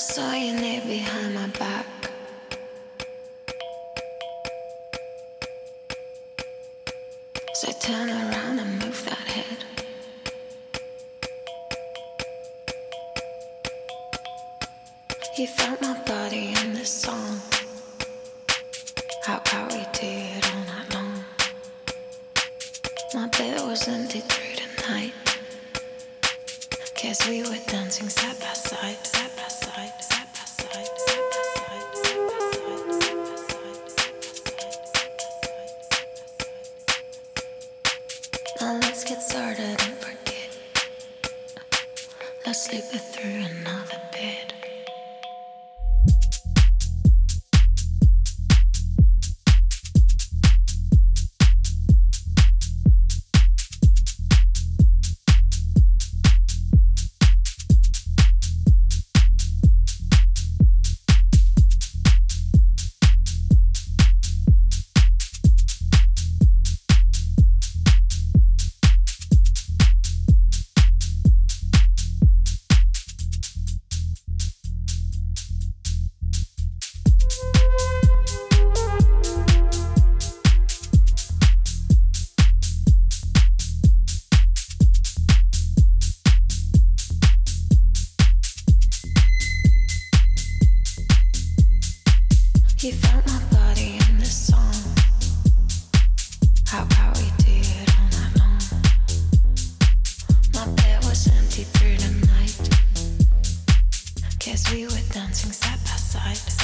saw you near behind my back. dancing side by side.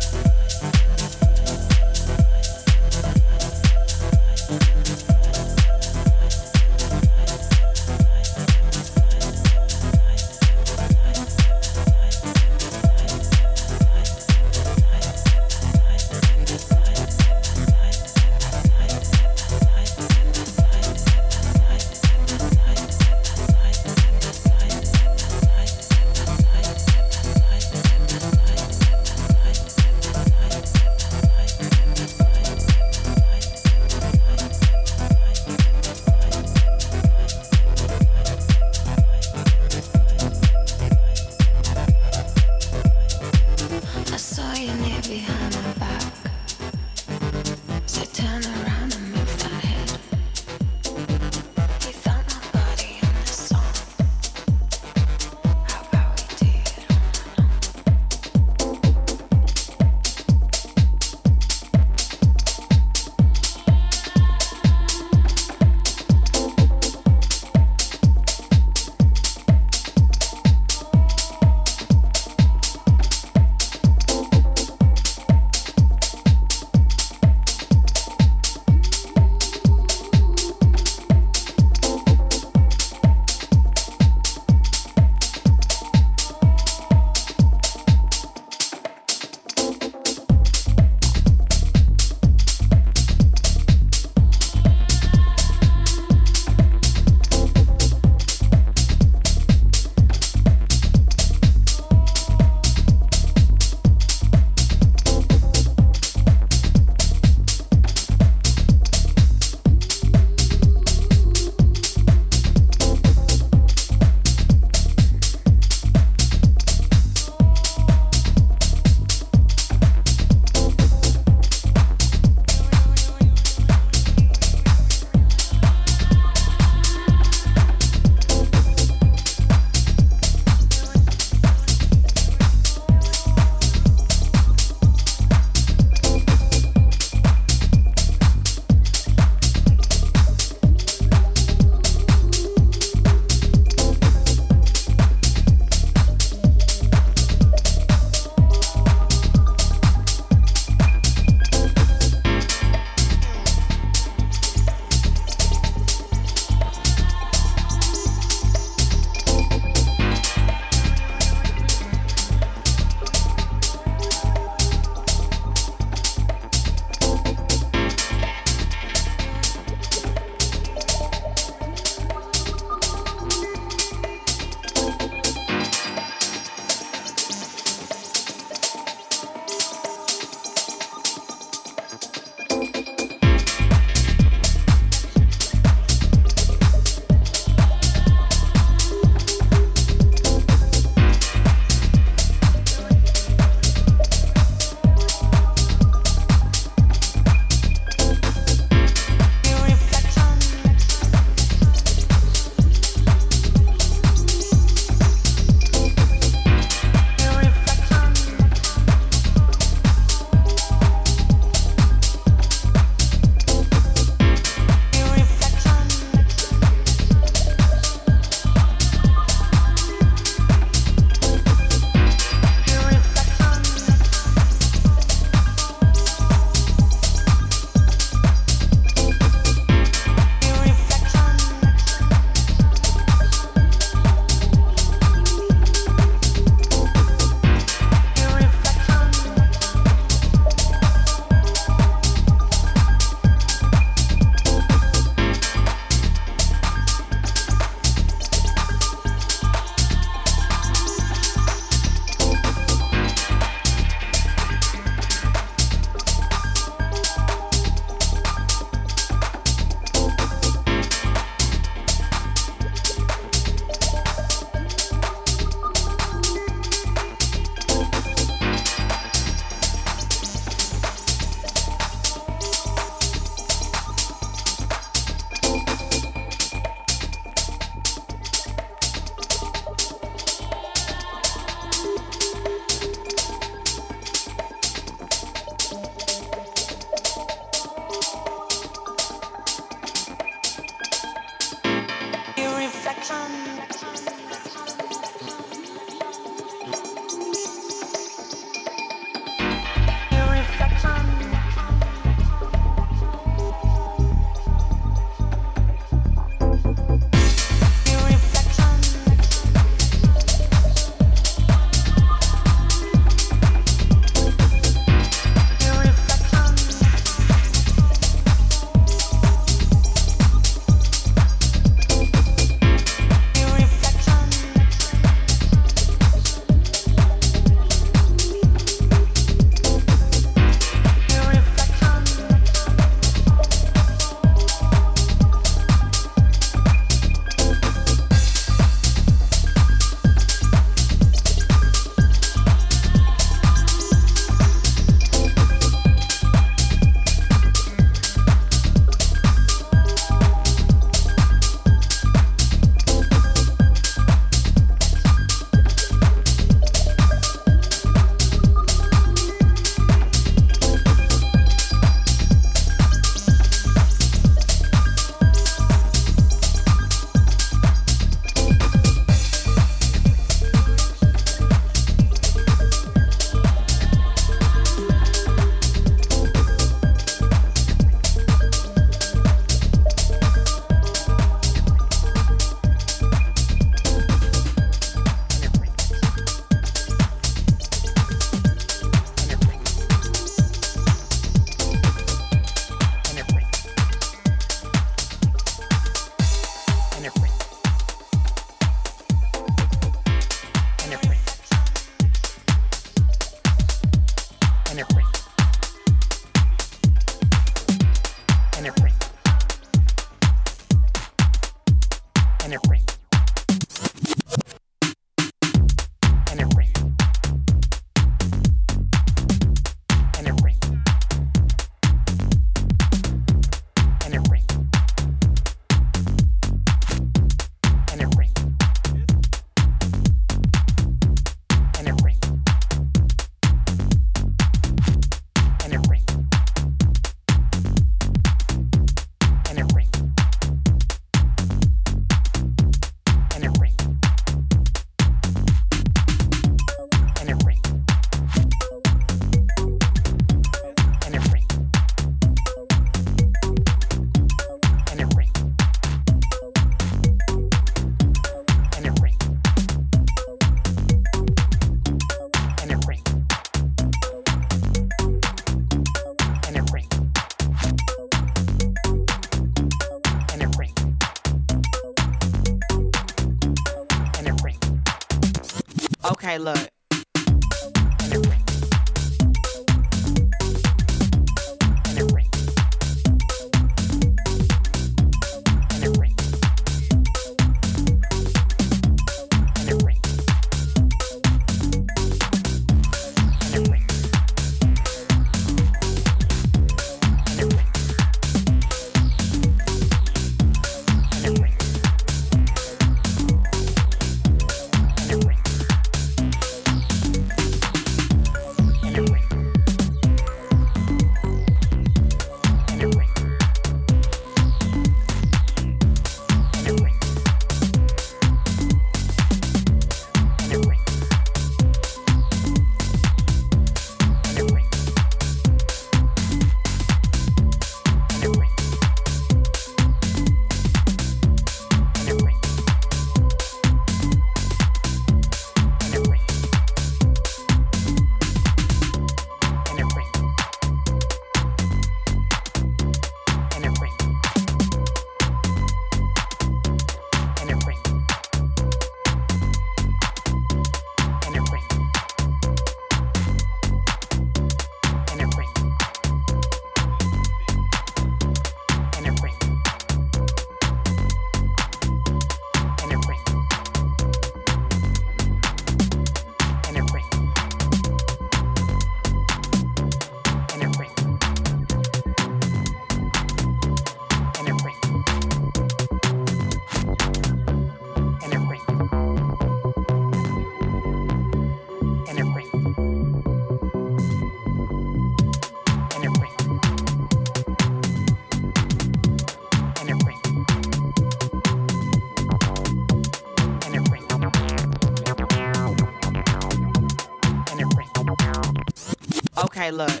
Look.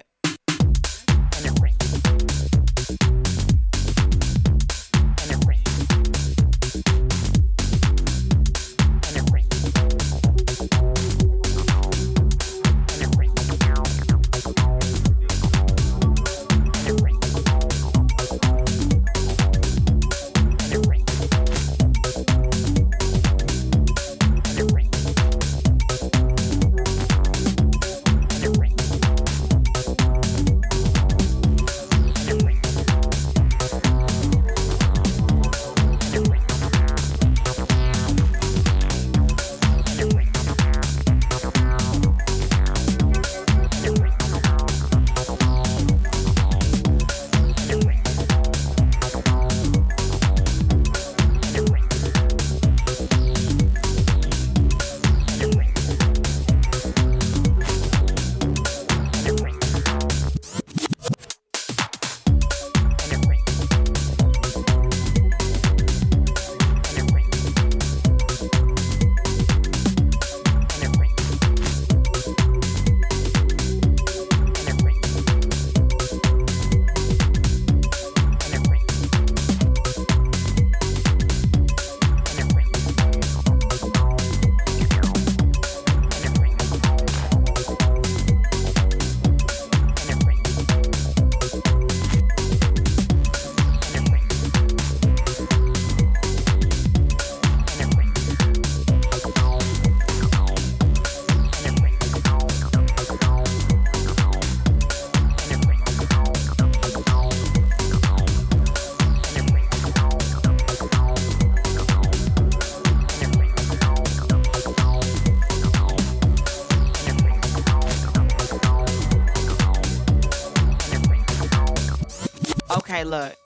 Look.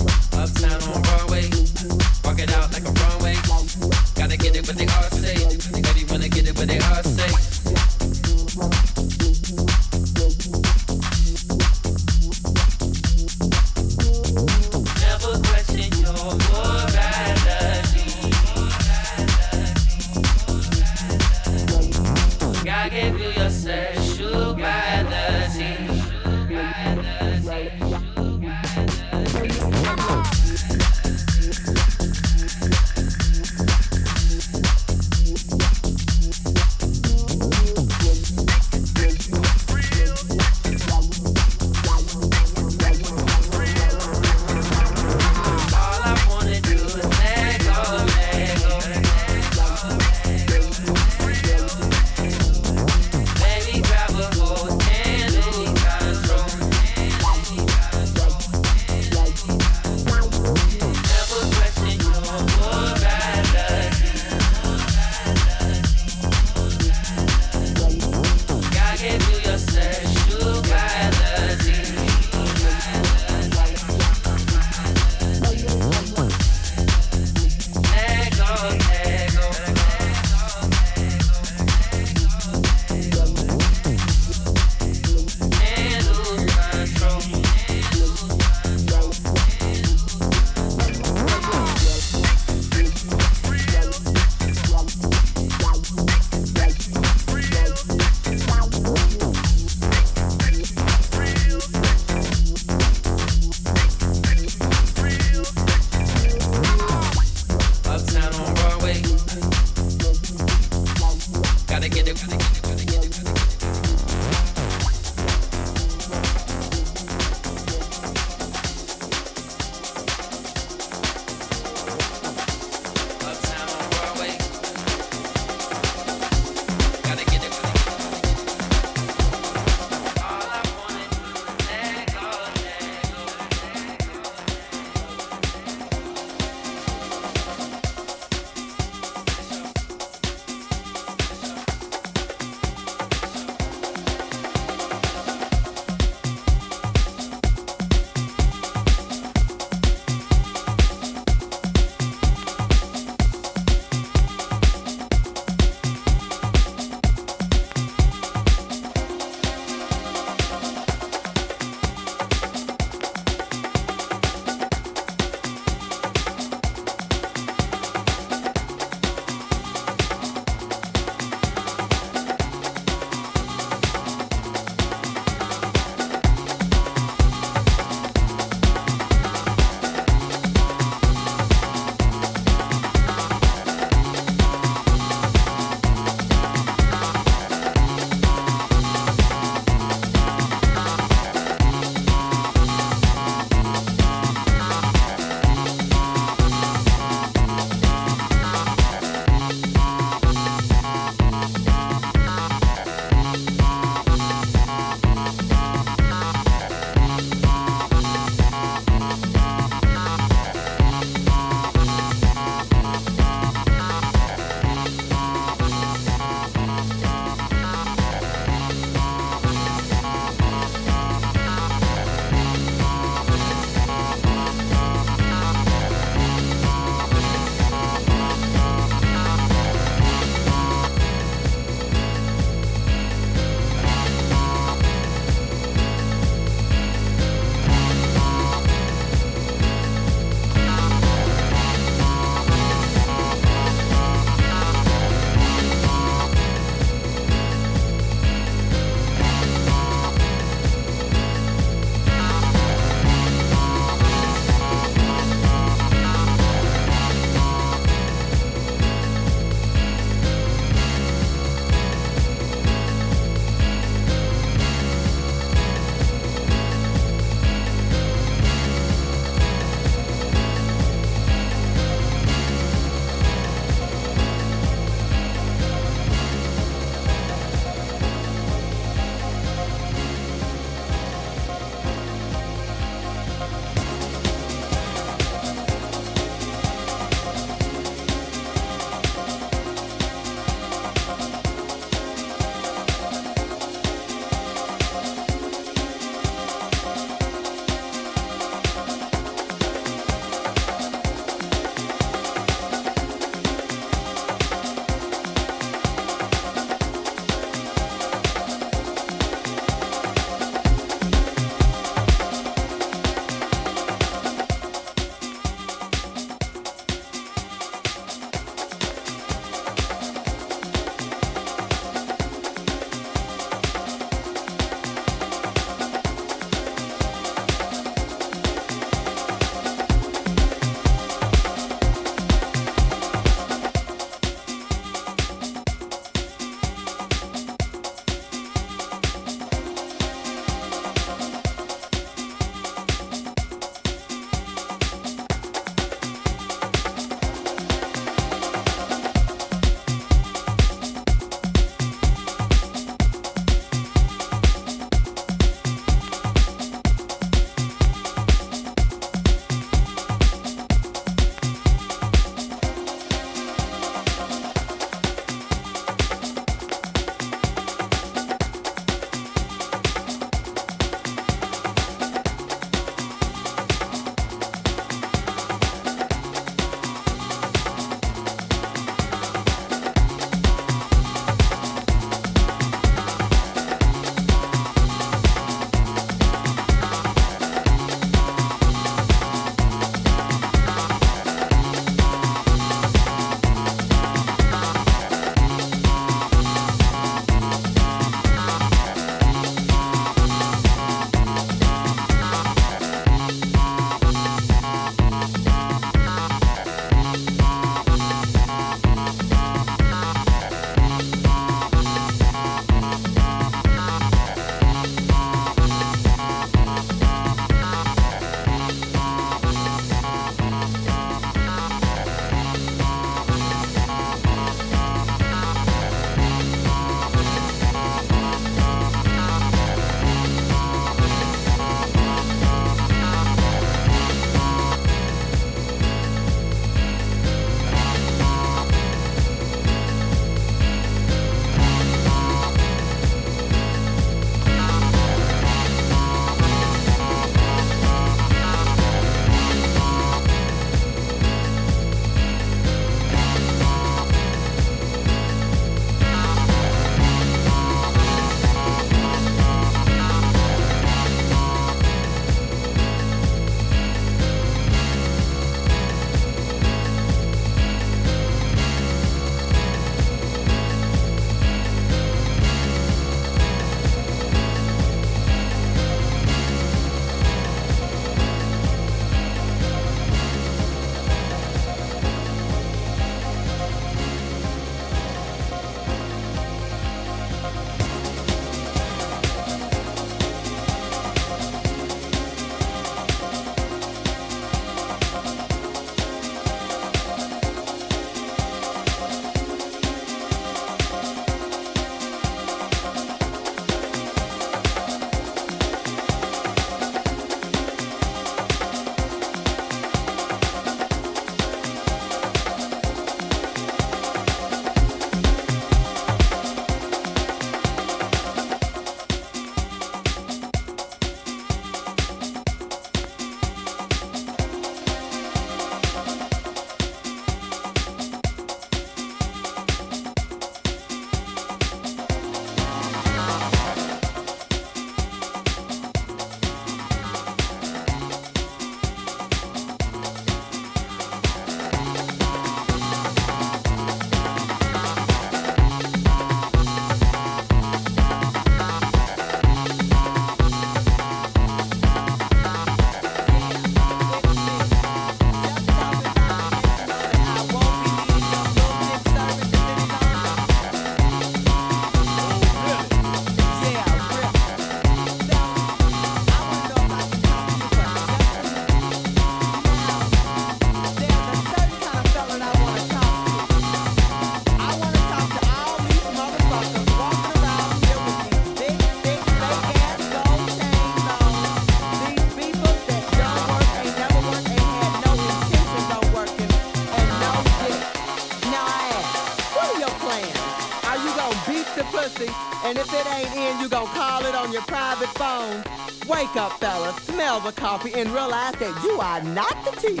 That you are not the tea.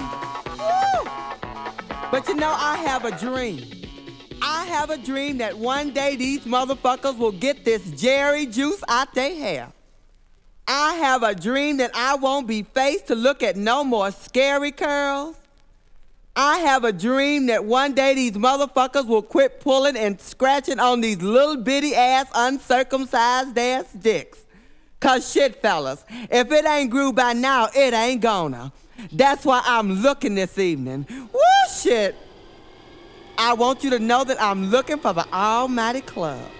Woo! But you know, I have a dream. I have a dream that one day these motherfuckers will get this Jheri juice out their hair. I have a dream that I won't be faced to look at no more scary curls. I have a dream that one day these motherfuckers will quit pulling and scratching on these little bitty ass uncircumcised ass dicks. Cause shit, fellas, if it ain't grew by now, it ain't gonna. That's why I'm looking this evening. Woo shit. I want you to know that I'm looking for the almighty club.